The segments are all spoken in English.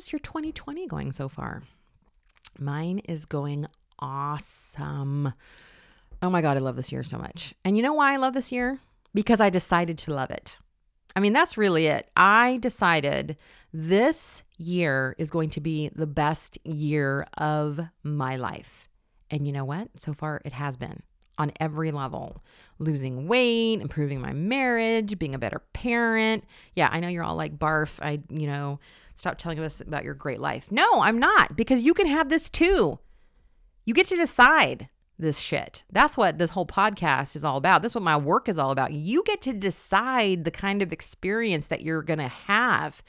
Is your 2020 going so far? Mine is going awesome. Oh my God, I love this year so much. And you know why I love this year? Because I decided to love it. I mean, that's really it. I decided this year is going to be the best year of my life. And you know what? So far, it has been on every level losing weight, improving my marriage, being a better parent. Yeah, I know you're all like, barf. I, you know, stop telling us about your great life. No, I'm not, because you can have this too. You get to decide this shit. That's what this whole podcast is all about. That's what my work is all about. You get to decide the kind of experience that you're going to have.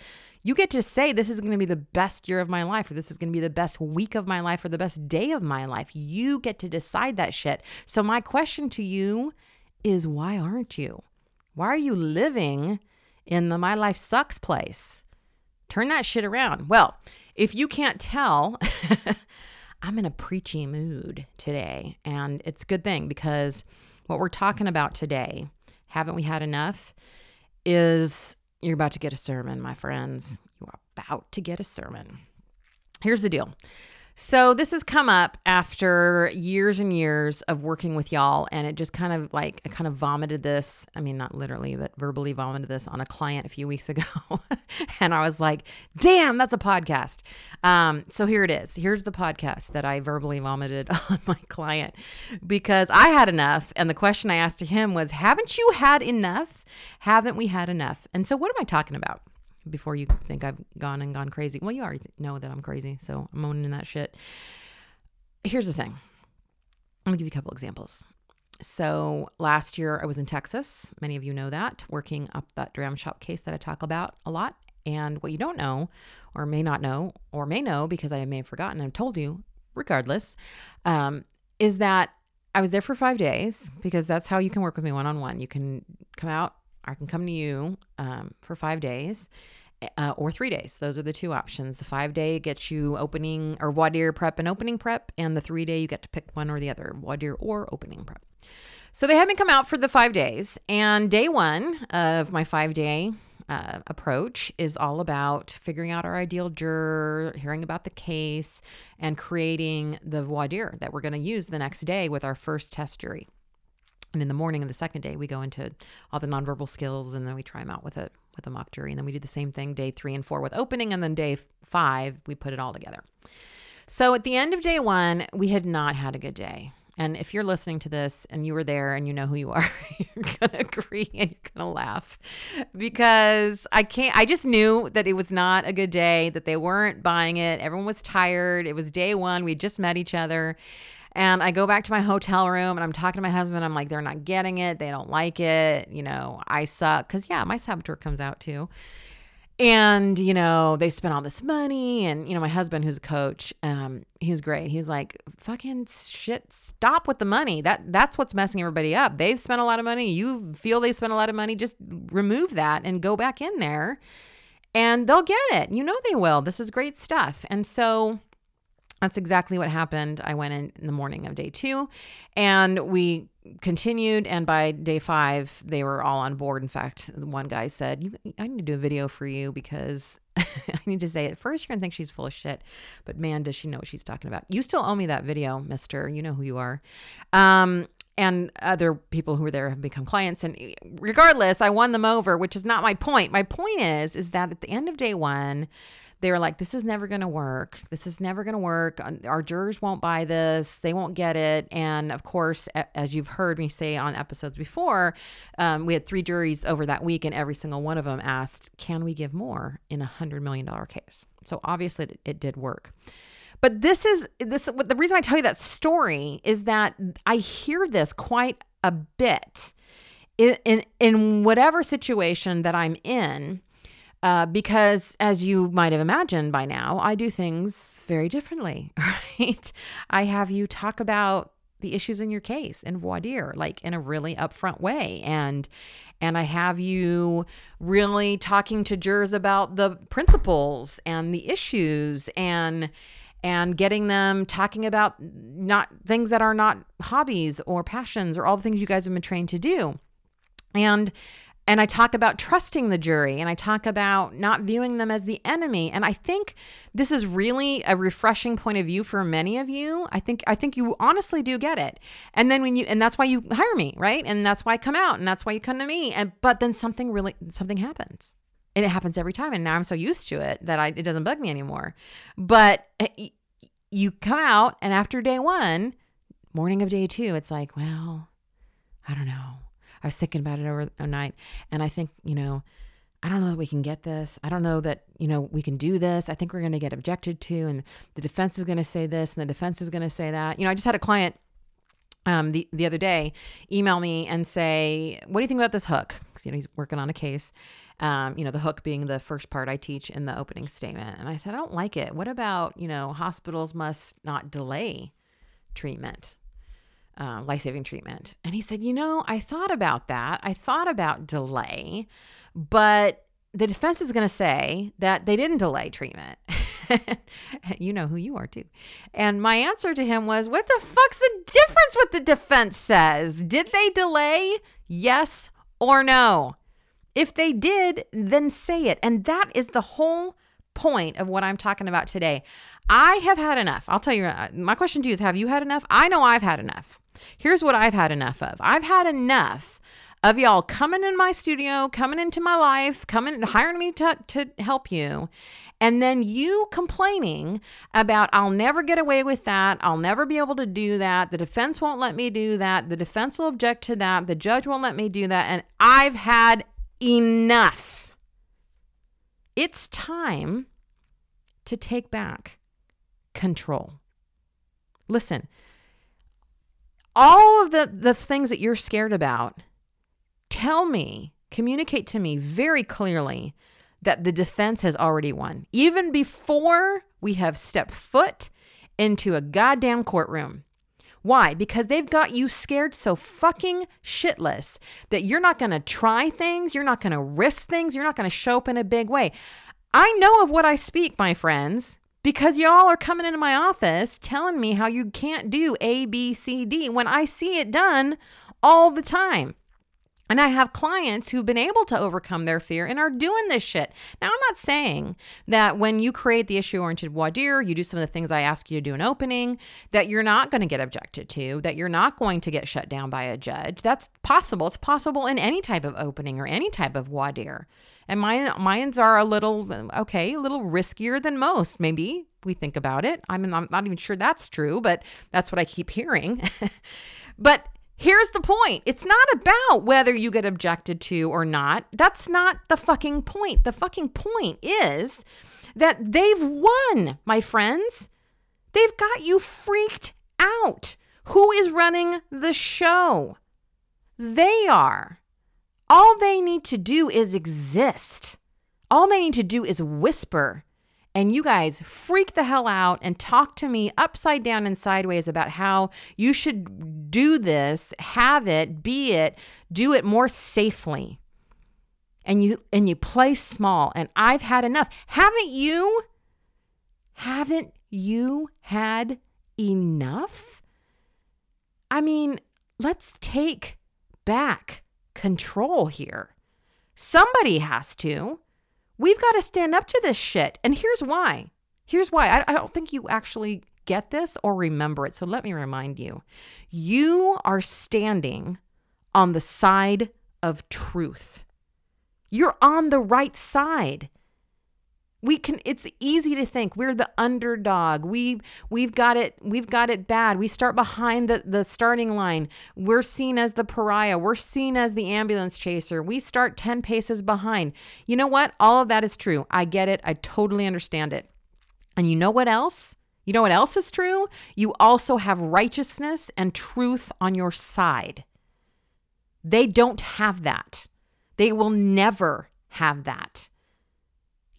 You get to say, this is going to be the best year of my life, or this is going to be the best week of my life, or the best day of my life. You get to decide that shit. So, my question to you is why aren't you? Why are you living in the my life sucks place? Turn that shit around. Well, if you can't tell, I'm in a preachy mood today. And it's a good thing because what we're talking about today, haven't we had enough, is you're about to get a sermon, my friends. You are about to get a sermon. Here's the deal so this has come up after years and years of working with y'all, and it just kind of like I kind of vomited this. I mean, not literally, but verbally vomited this on a client a few weeks ago, and I was like, "Damn, that's a podcast." Um, so here it is. Here's the podcast that I verbally vomited on my client because I had enough, and the question I asked to him was, "Haven't you had enough? Haven't we had enough?" And so, what am I talking about? Before you think I've gone and gone crazy. Well, you already know that I'm crazy, so I'm owning that shit. Here's the thing. I'm gonna give you a couple examples. So last year I was in Texas. Many of you know that, working up that dram shop case that I talk about a lot. And what you don't know, or may not know, or may know because I may have forgotten and told you, regardless, um, is that I was there for five days because that's how you can work with me one on one. You can come out I can come to you um, for five days uh, or three days. Those are the two options. The five day gets you opening or dire prep and opening prep, and the three day you get to pick one or the other, dire or opening prep. So they had me come out for the five days, and day one of my five day uh, approach is all about figuring out our ideal juror, hearing about the case, and creating the voir dire that we're going to use the next day with our first test jury. And in the morning of the second day, we go into all the nonverbal skills, and then we try them out with a with a mock jury, and then we do the same thing day three and four with opening, and then day five we put it all together. So at the end of day one, we had not had a good day. And if you're listening to this and you were there and you know who you are, you're going to agree and you're going to laugh because I can't, I just knew that it was not a good day, that they weren't buying it. Everyone was tired. It was day one. We just met each other. And I go back to my hotel room and I'm talking to my husband. I'm like, they're not getting it. They don't like it. You know, I suck. Cause yeah, my saboteur comes out too. And, you know, they spent all this money. And, you know, my husband, who's a coach, um, he's great. He's like, fucking shit, stop with the money. That that's what's messing everybody up. They've spent a lot of money. You feel they spent a lot of money. Just remove that and go back in there. And they'll get it. You know they will. This is great stuff. And so that's exactly what happened. I went in, in the morning of day two and we continued. And by day five, they were all on board. In fact, one guy said, I need to do a video for you because I need to say it. First, you're going to think she's full of shit, but man, does she know what she's talking about. You still owe me that video, mister. You know who you are. Um, and other people who were there have become clients and regardless i won them over which is not my point my point is is that at the end of day one they were like, this is never going to work. This is never going to work. Our jurors won't buy this. They won't get it. And of course, as you've heard me say on episodes before, um, we had three juries over that week, and every single one of them asked, can we give more in a $100 million case? So obviously, it, it did work. But this is this the reason I tell you that story is that I hear this quite a bit in in, in whatever situation that I'm in Uh, because as you might have imagined by now, I do things very differently, right? I have you talk about the issues in your case in voir dire, like in a really upfront way. And and I have you really talking to jurors about the principles and the issues and and getting them talking about not things that are not hobbies or passions or all the things you guys have been trained to do. And and I talk about trusting the jury and I talk about not viewing them as the enemy. And I think this is really a refreshing point of view for many of you. I think I think you honestly do get it. And then when you and that's why you hire me, right? And that's why I come out and that's why you come to me. And but then something really something happens. And it happens every time and now I'm so used to it that I it doesn't bug me anymore. But eh, you come out and after day 1, morning of day 2, it's like, well, I don't know I was thinking about it over a night, and I think you know, I don't know that we can get this. I don't know that you know we can do this. I think we're going to get objected to, and the defense is going to say this, and the defense is going to say that. You know, I just had a client um, the the other day email me and say, "What do you think about this hook?" Because you know he's working on a case. Um, you know, the hook being the first part I teach in the opening statement. And I said, I don't like it. What about, you know, hospitals must not delay treatment? Uh, life saving treatment. And he said, You know, I thought about that. I thought about delay, but the defense is going to say that they didn't delay treatment. you know who you are, too. And my answer to him was, What the fuck's the difference what the defense says? Did they delay? Yes or no? If they did, then say it. And that is the whole point of what I'm talking about today. I have had enough. I'll tell you, uh, my question to you is Have you had enough? I know I've had enough. Here's what I've had enough of I've had enough of y'all coming in my studio, coming into my life, coming hiring me to, to help you. And then you complaining about, I'll never get away with that. I'll never be able to do that. The defense won't let me do that. The defense will object to that. The judge won't let me do that. And I've had enough. It's time to take back control. Listen, all of the, the things that you're scared about, tell me, communicate to me very clearly that the defense has already won, even before we have stepped foot into a goddamn courtroom. Why? Because they've got you scared so fucking shitless that you're not to try things, you're not to risk things, you're not to show up in a big way. I know of what I speak, my friends because y'all are coming into my office telling me how you can't do A, B, C, D when I see it done all the time. And I have clients who've been able to overcome their fear and are doing this shit. Now, I'm not saying that when you create the issue oriented dire, you do some of the things I ask you to do in opening, that you're not going to get objected to, that you're not going to get shut down by a judge. That's possible. It's possible in any type of opening or any type of dire. And mine, mine's are a little, okay, a little riskier than most, maybe we think about it. I mean, I'm not even sure that's true, but that's what I keep hearing. but Here's the point. It's not about whether you get objected to or not. That's not the fucking point. The fucking point is that they've won, my friends. They've got you freaked out. Who is running the show? They are. All they need to do is exist. All they need to do is whisper and you guys freak the hell out and talk to me upside down and sideways about how you should do this, have it, be it, do it more safely. And you and you play small and I've had enough. Haven't you? Haven't you had enough? I mean, let's take back control here. Somebody has to. We've got to stand up to this shit. And here's why. Here's why. I, I don't think you actually get this or remember it. So let me remind you you are standing on the side of truth. You're on the right side we can it's easy to think we're the underdog. We we've got it we've got it bad. We start behind the the starting line. We're seen as the pariah. We're seen as the ambulance chaser. We start 10 paces behind. You know what? All of that is true. I get it. I totally understand it. And you know what else? You know what else is true? You also have righteousness and truth on your side. They don't have that. They will never have that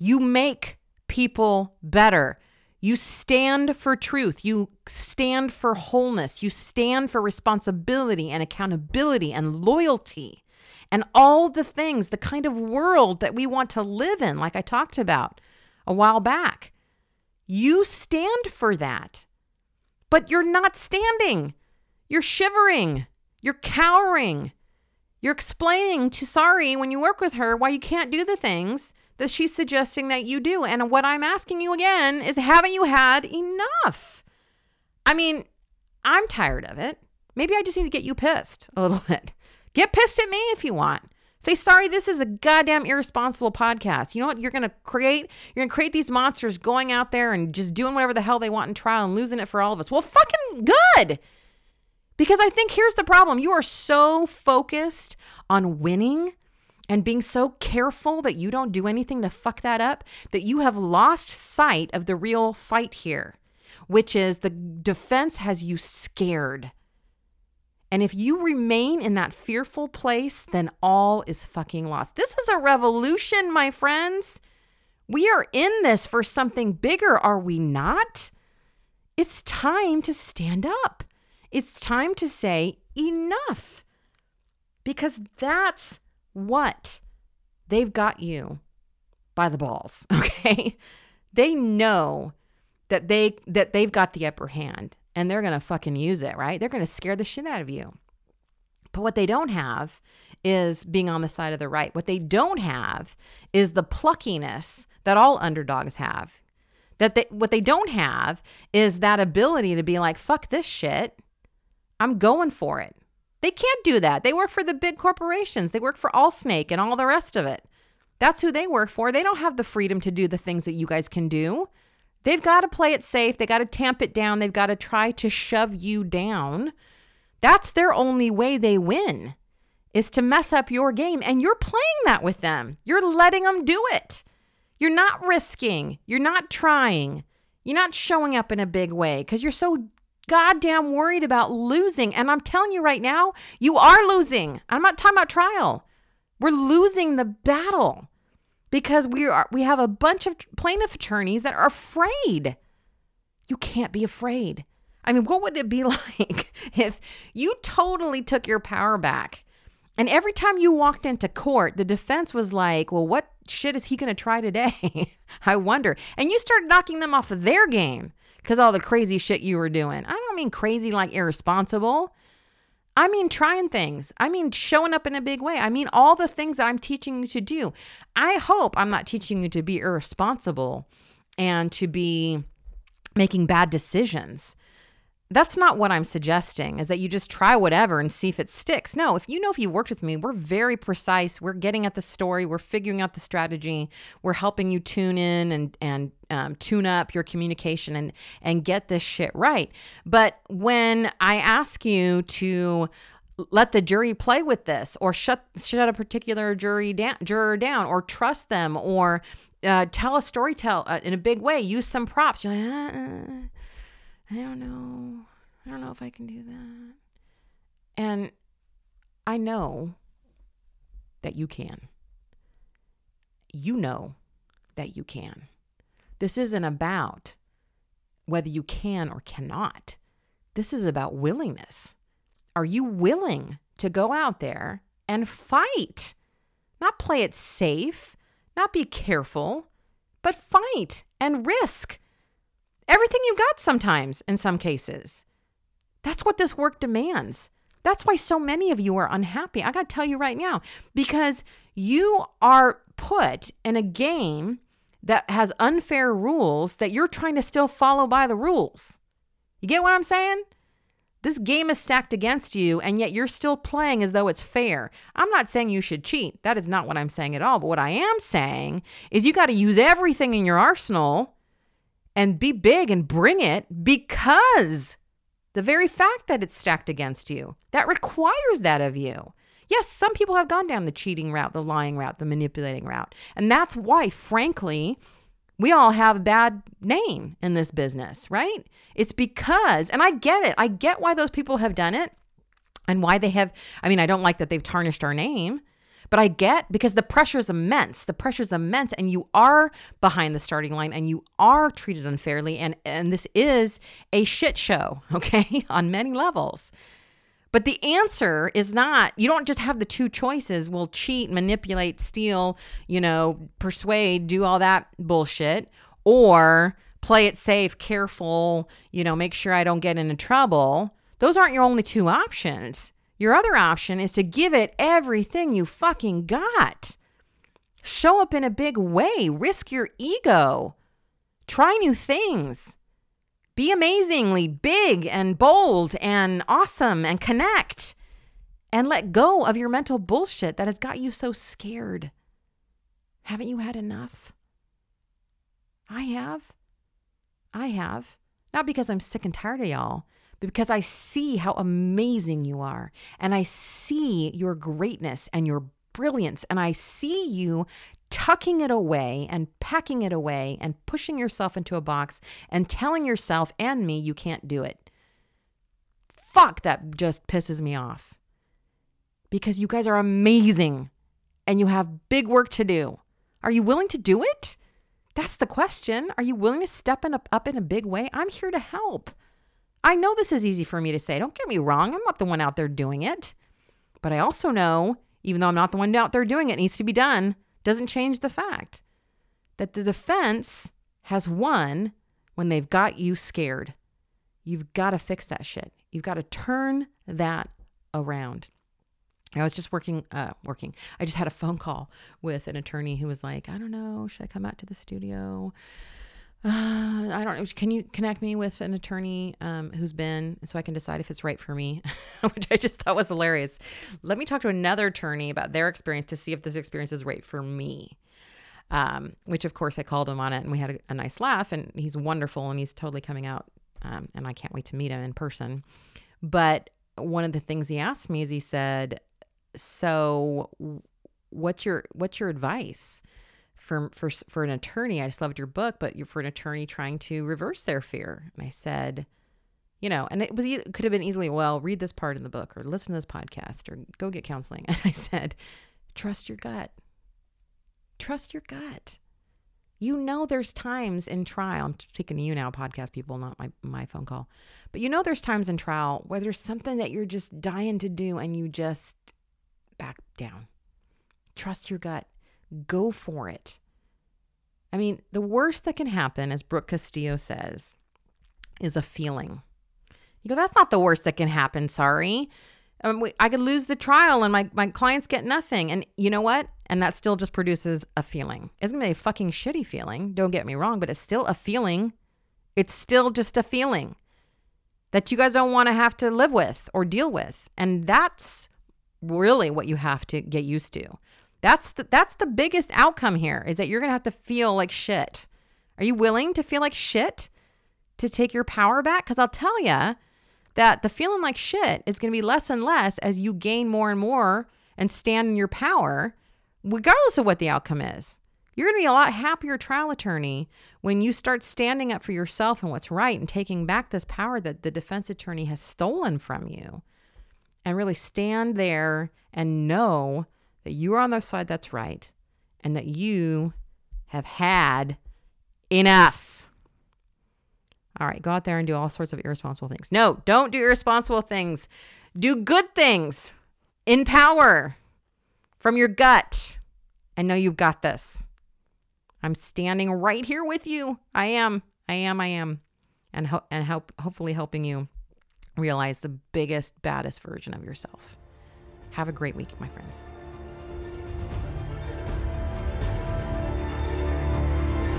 You make people better. You stand for truth. You stand for wholeness. You stand for responsibility and accountability and loyalty and all the things, the kind of world that we want to live in, like I talked about a while back. You stand for that, but you're not standing. You're shivering. You're cowering. You're explaining to Sari when you work with her why you can't do the things that she's suggesting that you do. And what I'm asking you again is haven't you had enough? I mean, I'm tired of it. Maybe I just need to get you pissed a little bit. Get pissed at me if you want. Say, Sari, this is a goddamn irresponsible podcast. You know what? You're going to create, you're going to create these monsters going out there and just doing whatever the hell they want in trial and losing it for all of us. Well, fucking good. Because I think here's the problem you are so focused on winning and being so careful that you don't do anything to fuck that up that you have lost sight of the real fight here, which is the defense has you scared. And if you remain in that fearful place, then all is fucking lost. This is a revolution, my friends. We are in this for something bigger, are we not? It's time to stand up. It's time to say enough. Because that's what? They've got you by the balls, okay? They know that they that they've got the upper hand and they're going to fucking use it, right? They're going to scare the shit out of you. But what they don't have is being on the side of the right. What they don't have is the pluckiness that all underdogs have. That they what they don't have is that ability to be like, fuck this shit. I'm going for it. They can't do that. They work for the big corporations. They work for Allsnake and all the rest of it. That's who they work for. They don't have the freedom to do the things that you guys can do. They've got to play it safe. They got to tamp it down. They've got to try to shove you down. That's their only way they win is to mess up your game and you're playing that with them. You're letting them do it. You're not risking. You're not trying. You're not showing up in a big way cuz you're so goddamn worried about losing. And I'm telling you right now, you are losing. I'm not talking about trial. We're losing the battle because we are we have a bunch of plaintiff attorneys that are afraid. You can't be afraid. I mean, what would it be like if you totally took your power back? And every time you walked into court, the defense was like, well, what shit is he going to try today? I wonder. And you started knocking them off of their game because all the crazy shit you were doing. I don't mean crazy like irresponsible. I mean trying things. I mean showing up in a big way. I mean all the things that I'm teaching you to do. I hope I'm not teaching you to be irresponsible and to be making bad decisions that's not what I'm suggesting is that you just try whatever and see if it sticks. No, if you know if you worked with me, we're very precise. We're getting at the story, we're figuring out the strategy, we're helping you tune in and and um, tune up your communication and and get this shit right. But when I ask you to let the jury play with this or shut shut a particular jury juror down or trust them or uh, tell a story tell uh, in a big way use some props you're like uh, uh I don't know. I don't know if I can do that. And I know that you can. You know that you can. This isn't about whether you can or cannot. This is about willingness. Are you willing to go out there and fight? Not play it safe, not be careful, but fight and risk everything you got sometimes in some cases. That's what this work demands. That's why so many of you are unhappy. I got to tell you right now, because you are put in a game that has unfair rules that you're trying to still follow by the rules. You get what I'm saying? This game is stacked against you, and yet you're still playing as though it's fair. I'm not saying you should cheat. That is not what I'm saying at all. But what I am saying is you got to use everything in your arsenal and be big and bring it because the very fact that it's stacked against you, that requires that of you. Yes, some people have gone down the cheating route, the lying route, the manipulating route. And that's why, frankly, we all have a bad name in this business, right? It's because, and I get it, I get why those people have done it and why they have, I mean, I don't like that they've tarnished our name, But I get because the pressure is immense. The pressure is immense, and you are behind the starting line and you are treated unfairly. And, and this is a shit show, okay, on many levels. But the answer is not, you don't just have the two choices. Well, cheat, manipulate, steal, you know, persuade, do all that bullshit, or play it safe, careful, you know, make sure I don't get into trouble. Those aren't your only two options. Your other option is to give it everything you fucking got. Show up in a big way, risk your ego, try new things. Be amazingly big and bold and awesome and connect and let go of your mental bullshit that has got you so scared. Haven't you had enough? I have. I have. Not because I'm sick and tired of y'all, because I see how amazing you are. And I see your greatness and your brilliance. And I see you tucking it away and packing it away and pushing yourself into a box and telling yourself and me you can't do it. Fuck, that just pisses me off. Because you guys are amazing and you have big work to do. Are you willing to do it? That's the question. Are you willing to step in a, up in a big way? I'm here to help. I know this is easy for me to say. Don't get me wrong. I'm not the one out there doing it. But I also know, even though I'm not the one out there doing it, it needs to be done doesn't change the fact that the defense has won when they've got you scared. You've got to fix that shit. You've got to turn that around. I was just working, uh, working. I just had a phone call with an attorney who was like, I don't know, should I come out to the studio? Uh, I don't know. Can you connect me with an attorney um, who's been so I can decide if it's right for me? Which I just thought was hilarious. Let me talk to another attorney about their experience to see if this experience is right for me. Um, which of course I called him on it and we had a, a nice laugh and he's wonderful and he's totally coming out um, and I can't wait to meet him in person. But one of the things he asked me is he said, "So, what's your what's your advice?" For for for an attorney, I just loved your book, but you're for an attorney trying to reverse their fear. And I said, you know, and it was could have been easily, well, read this part in the book or listen to this podcast or go get counseling. And I said, trust your gut. Trust your gut. You know there's times in trial, I'm speaking to you now, podcast people, not my, my phone call. But you know there's times in trial where there's something that you're just dying to do and you just back down. Trust your gut. Go for it. I mean, the worst that can happen, as Brooke Castillo says, is a feeling. You go, that's not the worst that can happen. Sorry. Um, I could lose the trial and my, my clients get nothing. And you know what? And that still just produces a feeling. It's going to be a fucking shitty feeling. Don't get me wrong, but it's still a feeling. It's still just a feeling that you guys don't want to have to live with or deal with. And that's really what you have to get used to. That's the, that's the biggest outcome here is that you're going to have to feel like shit. Are you willing to feel like shit to take your power back? Because I'll tell you that the feeling like shit is going to be less and less as you gain more and more and stand in your power, regardless of what the outcome is. You're going to be a lot happier trial attorney when you start standing up for yourself and what's right and taking back this power that the defense attorney has stolen from you and really stand there and know that you are on the side that's right and that you have had enough. All right, go out there and do all sorts of irresponsible things. No, don't do irresponsible things. Do good things in power from your gut and know you've got this. I'm standing right here with you. I am. I am. I am. And ho- and help hopefully helping you realize the biggest baddest version of yourself. Have a great week, my friends.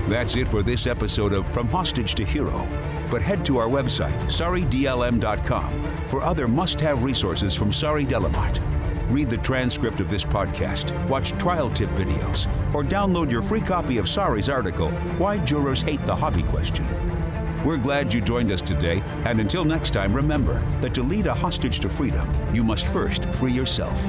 That's it for this episode of From Hostage to Hero. But head to our website, saridlm.com, for other must have resources from Sari Delamotte. Read the transcript of this podcast, watch trial tip videos, or download your free copy of Sari's article, Why Jurors Hate the Hobby Question. We're glad you joined us today, and until next time, remember that to lead a hostage to freedom, you must first free yourself.